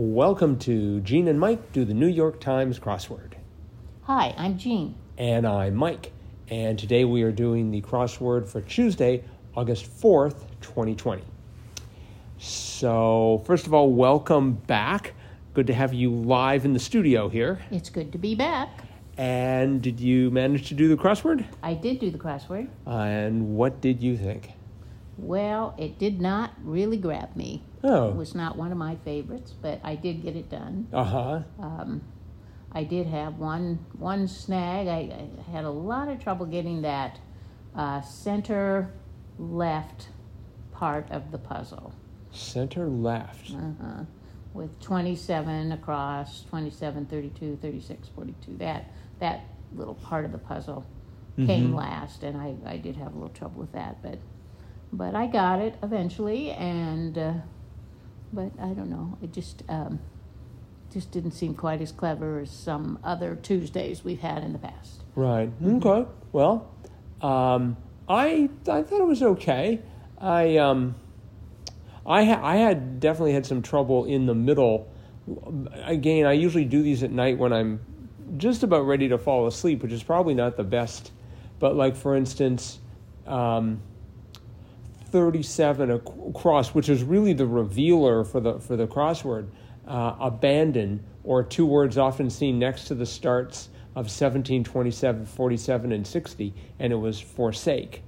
Welcome to Gene and Mike do the New York Times crossword. Hi, I'm Jean. And I'm Mike. And today we are doing the crossword for Tuesday, August 4th, 2020. So, first of all, welcome back. Good to have you live in the studio here. It's good to be back. And did you manage to do the crossword? I did do the crossword. and what did you think? Well, it did not really grab me. Oh. It was not one of my favorites, but I did get it done. Uh huh. Um, I did have one one snag. I, I had a lot of trouble getting that uh, center left part of the puzzle. Center left. Uh-huh. With 27 across, 27, 32, 36, 42. That, that little part of the puzzle came last, and I, I did have a little trouble with that, but, but I got it eventually, and, uh, but I don't know, it just, um, just didn't seem quite as clever as some other Tuesdays we've had in the past. Right. Okay. Well, um, I I thought it was okay. I um, I ha- I had definitely had some trouble in the middle. Again, I usually do these at night when I'm just about ready to fall asleep, which is probably not the best. But like for instance, um, thirty-seven ac- across, which is really the revealer for the for the crossword, uh, abandon, or two words often seen next to the starts of 17, 27, 47, and 60, and it was forsake.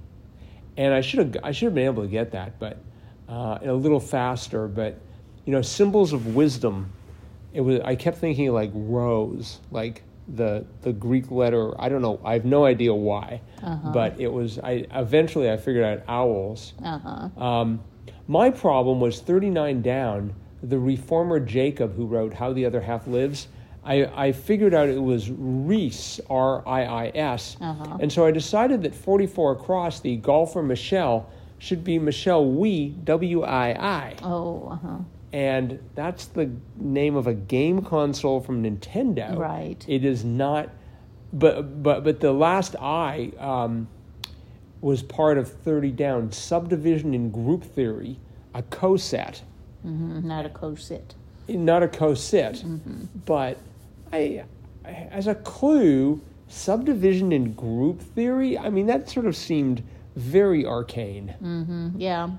And I should have I should have been able to get that, but uh, a little faster. But you know, symbols of wisdom. It was I kept thinking like rose, like the the Greek letter. I don't know. I have no idea why, but it was. I eventually I figured out owls. Uh huh. Um, my problem was 39 down, the reformer Jacob who wrote How the Other Half Lives. I, I figured out it was Riis, R I I S. Uh-huh. And so I decided that 44 across, the golfer Michelle, should be Michelle Wii, W I I. Oh, uh huh. And that's the name of a game console from Nintendo. Right. It is not, but but but the last I um, was part of Thirty Down subdivision in group theory, a coset, hmm Not a co-sit. not a cosit, but I, as a clue, subdivision in group theory. I mean, that sort of seemed very arcane. Mm-hmm. Yeah.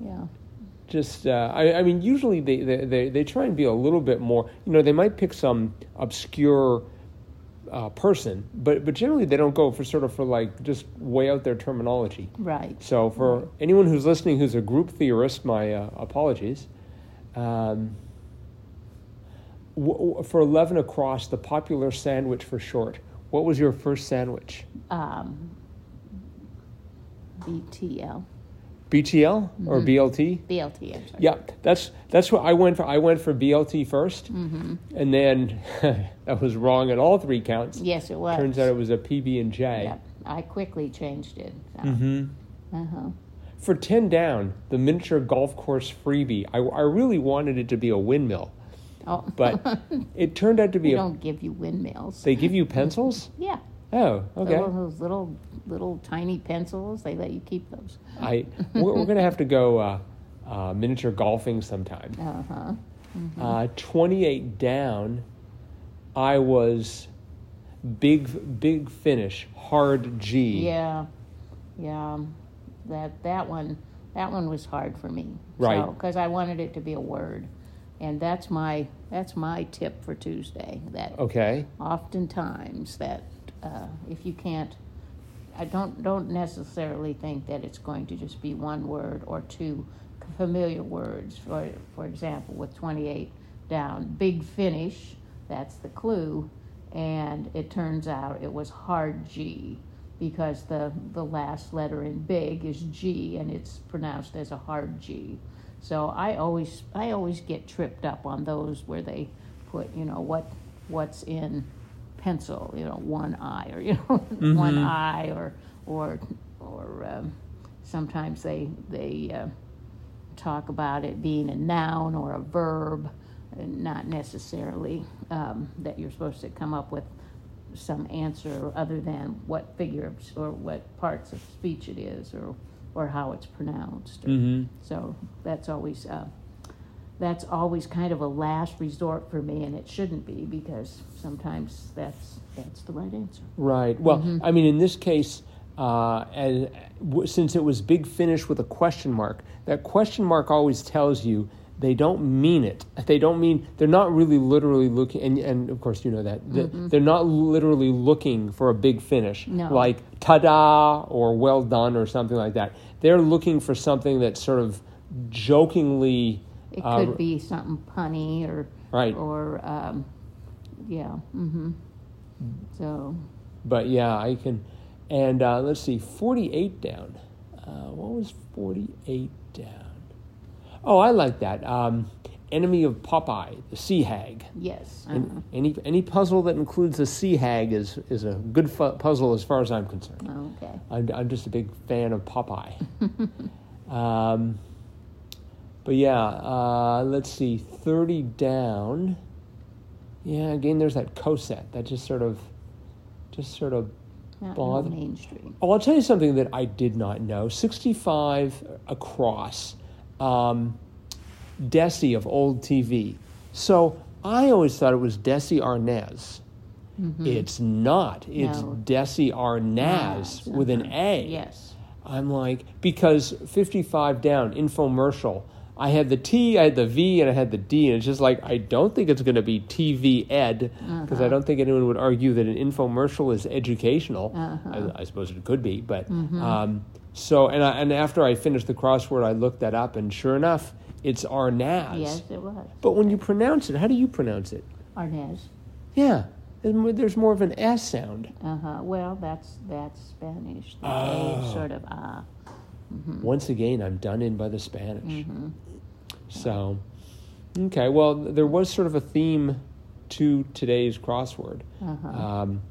Yeah. Just uh, I, I mean usually they, they, they, they try and be a little bit more you know they might pick some obscure uh, person but but generally they don't go for sort of for like just way out there terminology Right. so for anyone who's listening who's a group theorist my uh, apologies um, w- w- for 11 across the popular sandwich for short what was your first sandwich Um, BTL. Btl or blt BLT, I'm sorry. Yeah, that's that's what I went for. I went for BLT 1st Mm-hmm. and then that was wrong at all three counts. Yes, it was. Turns out it was a PB and J. Yep. I quickly changed it. So. Mm-hmm. Uh-huh. For ten down, the miniature golf course freebie. I, I really wanted it to be a windmill, Oh, but it turned out to be they a. don't give you windmills. They give you pencils. yeah. Oh, okay. Those little, little tiny pencils. They let you keep those. I we're, we're gonna have to go uh, uh, miniature golfing sometime. Uh-huh. Uh, 28 down, I was big, big finish, hard G. Yeah. Yeah. That that one that one was hard for me. Right. Because I wanted it to be a word, and that's my that's my tip for Tuesday. That Okay. oftentimes that uh, if you can't i don't don't necessarily think that it's going to just be one word or two familiar words. For for example with 28 down big finish that's the clue. And it turns out it was hard g because the the last letter in big is g and it's pronounced as a hard g. So i always i always get tripped up on those where they put you know what what's in pencil, you know, one eye or you know, one eye or or or um, sometimes they they uh, talk about it being a noun or a verb, and not necessarily um, that you're supposed to come up with some answer other than what figure of, or what parts of speech it is or or how it's pronounced. or- Mm-hmm. So that's always uh, that's always kind of a last resort for me, and it shouldn't be because sometimes that's that's the right answer. Right. Well, Mm-hmm. I mean, in this case, uh, as, w- since it was big finish with a question mark, that question mark always tells you they don't mean it. They don't mean they're not really literally looking. And, and of course, you know that Th- they're not literally looking for a big finish, Mm-hmm. No. like "ta-da" or "well done" or something like that. They're looking for something that's sort of jokingly. It uh, could be something punny or Right. or um, yeah. Mm-hmm. So But yeah, I can. And uh, let's see, 48 down. Uh, what was 48 down? Oh, I like that. Um, Enemy of Popeye, the sea hag. yes, uh And any any puzzle that includes a sea hag is is a good fu- puzzle as far as I'm concerned. okay. I'm, I'm just a big fan of Popeye. um, but yeah, uh, let's see, 30 down. Yeah, again, there's that coset that just sort of, just sort of. Not Bother- on Main Street. Oh, I'll tell you something that I did not know. 65 across, um, Desi of old TV. So I always thought it was Desi Arnaz. It's not. It's Mm-hmm. No. Desi Arnaz Arnaz, with an uh-huh. A. Yes. I'm like, because 55 down, infomercial, I had the T, I had the V, and I had the D, and it's just like, I don't think it's going to be TV ed, because I don't think anyone would argue that an infomercial is educational. I, I suppose it could be, but um, so, and, I, and after I finished the crossword, I looked that up, and sure enough, it's Arnaz. Yes, it was. But when you pronounce it, how do you pronounce it? Arnaz. Yeah, there's more, of an S sound. Uh huh. Well, that's that's Spanish. The A Oh. sort of ah. Once again, I'm done in by the Spanish. So, okay, well, there was sort of a theme to today's crossword. Um,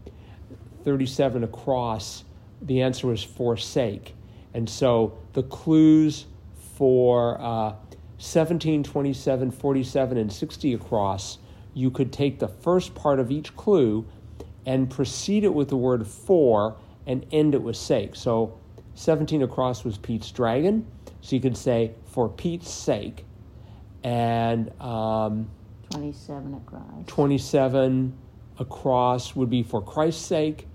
37 across, the answer was forsake. And so the clues for uh, 17, 27, 47, and 60 across, you could take the first part of each clue and precede it with the word for and end it with sake. So 17 across was Pete's dragon. So you could say, for Pete's sake. And um, Twenty-seven across. 27 across would be for Christ's sake,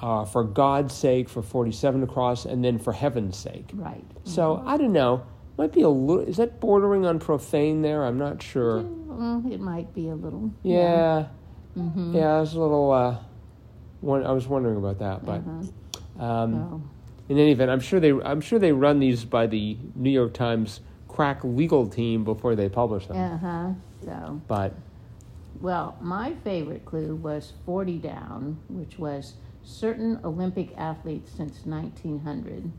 uh, for God's sake, for 47 across, and then for heaven's sake. Right. So I don't know. Might be a little. Is that bordering on profane there? I'm not sure. Mm, it might be a little. Yeah. Mm-hmm. Yeah, I was a little. Uh, one, I was wondering about that, but Uh-huh. um, So, in any event, I'm sure they. I'm sure they run these by the New York Times crack legal team before they publish them. uh huh. So, But well, my favorite clue was 40 down, which was certain Olympic athletes since 1900.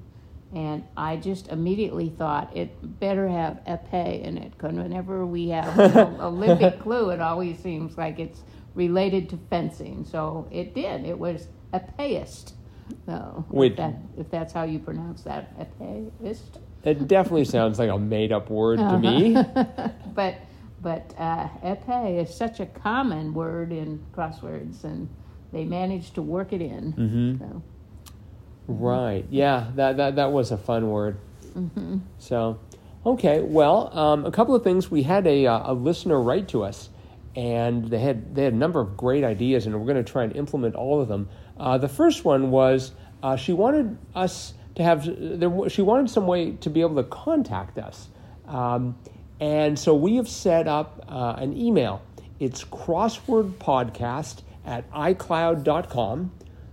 And I just immediately thought it better have epee in it. Because whenever we have an Olympic clue, it always seems like it's related to fencing. So it did. It was epeist. So Wait. if, that, if that's how you pronounce that, epeist. It definitely sounds like a made-up word to me. but but uh, is such a common word in crosswords, and they managed to work it in. hmm So, Right. Yeah, that, that, that was a fun word. So, okay. Well, um, a couple of things. We had a, uh, a listener write to us, and they had they had a number of great ideas, and we're going to try and implement all of them. Uh, the first one was uh, she wanted us to have there, she wanted some way to be able to contact us, um, and so we have set up uh, an email. It's crosswordpodcast at icloud.com.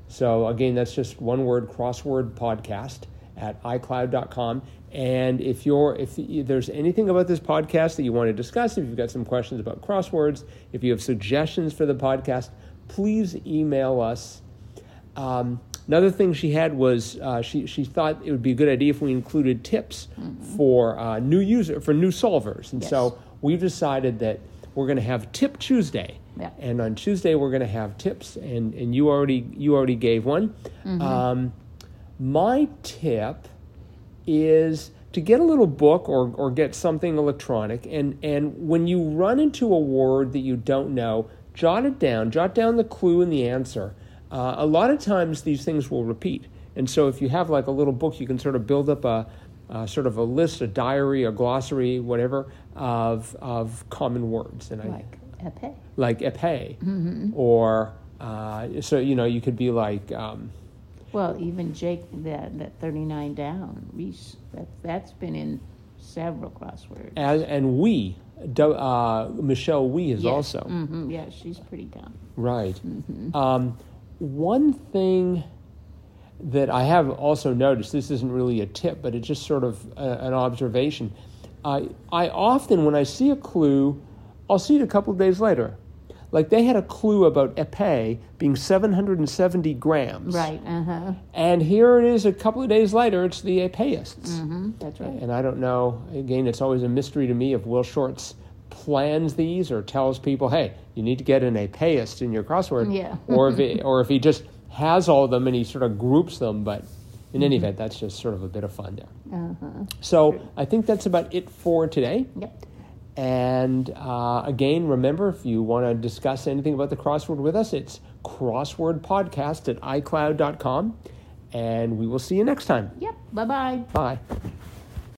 So again, that's just one word, crossword podcast at iCloud.com. And if you're if there's anything about this podcast that you want to discuss, if you've got some questions about crosswords, if you have suggestions for the podcast, please email us. Um, another thing she had was uh, she she thought it would be a good idea if we included tips for uh, new user for new solvers, and Yes. so we've decided that we're going to have Tip Tuesday. Yeah. And on Tuesday we're going to have tips, and, and you already you already gave one. Um, my tip is to get a little book or, or get something electronic, and, and when you run into a word that you don't know, jot it down, jot down the clue and the answer. Uh, a lot of times these things will repeat, and so if you have like a little book, you can sort of build up a, uh, sort of a list, a diary, a glossary, whatever of of common words, and I Like epee. like epee, Mm-hmm. or uh, so you know you could be like. Um, Well, even Jake, that, that 39 down, Riis, that, that's been in several crosswords. and, and we, uh, Michelle Wie is Yes. also hmm yeah, she's pretty down. right. Mm-hmm. Um, one thing that I have also noticed, this isn't really a tip, but it's just sort of a, an observation. I I often, when I see a clue, I'll see it a couple of days later. Like they had a clue about epee being 770 grams. Right, uh huh. And here it is a couple of days later, it's the epeists. hmm that's right. And I don't know, again, it's always a mystery to me if Will Shortz plans these or tells people, hey, you need to get an epeist in your crossword. Yeah. or, if it, or if he just has all of them and he sort of groups them. But in any event, that's just sort of a bit of fun there. Uh-huh. So I think that's about it for today. Yep. And uh, again, remember if you want to discuss anything about the crossword with us, it's crosswordpodcast at iCloud.com. And we will see you next time. Yep. Bye bye. Bye.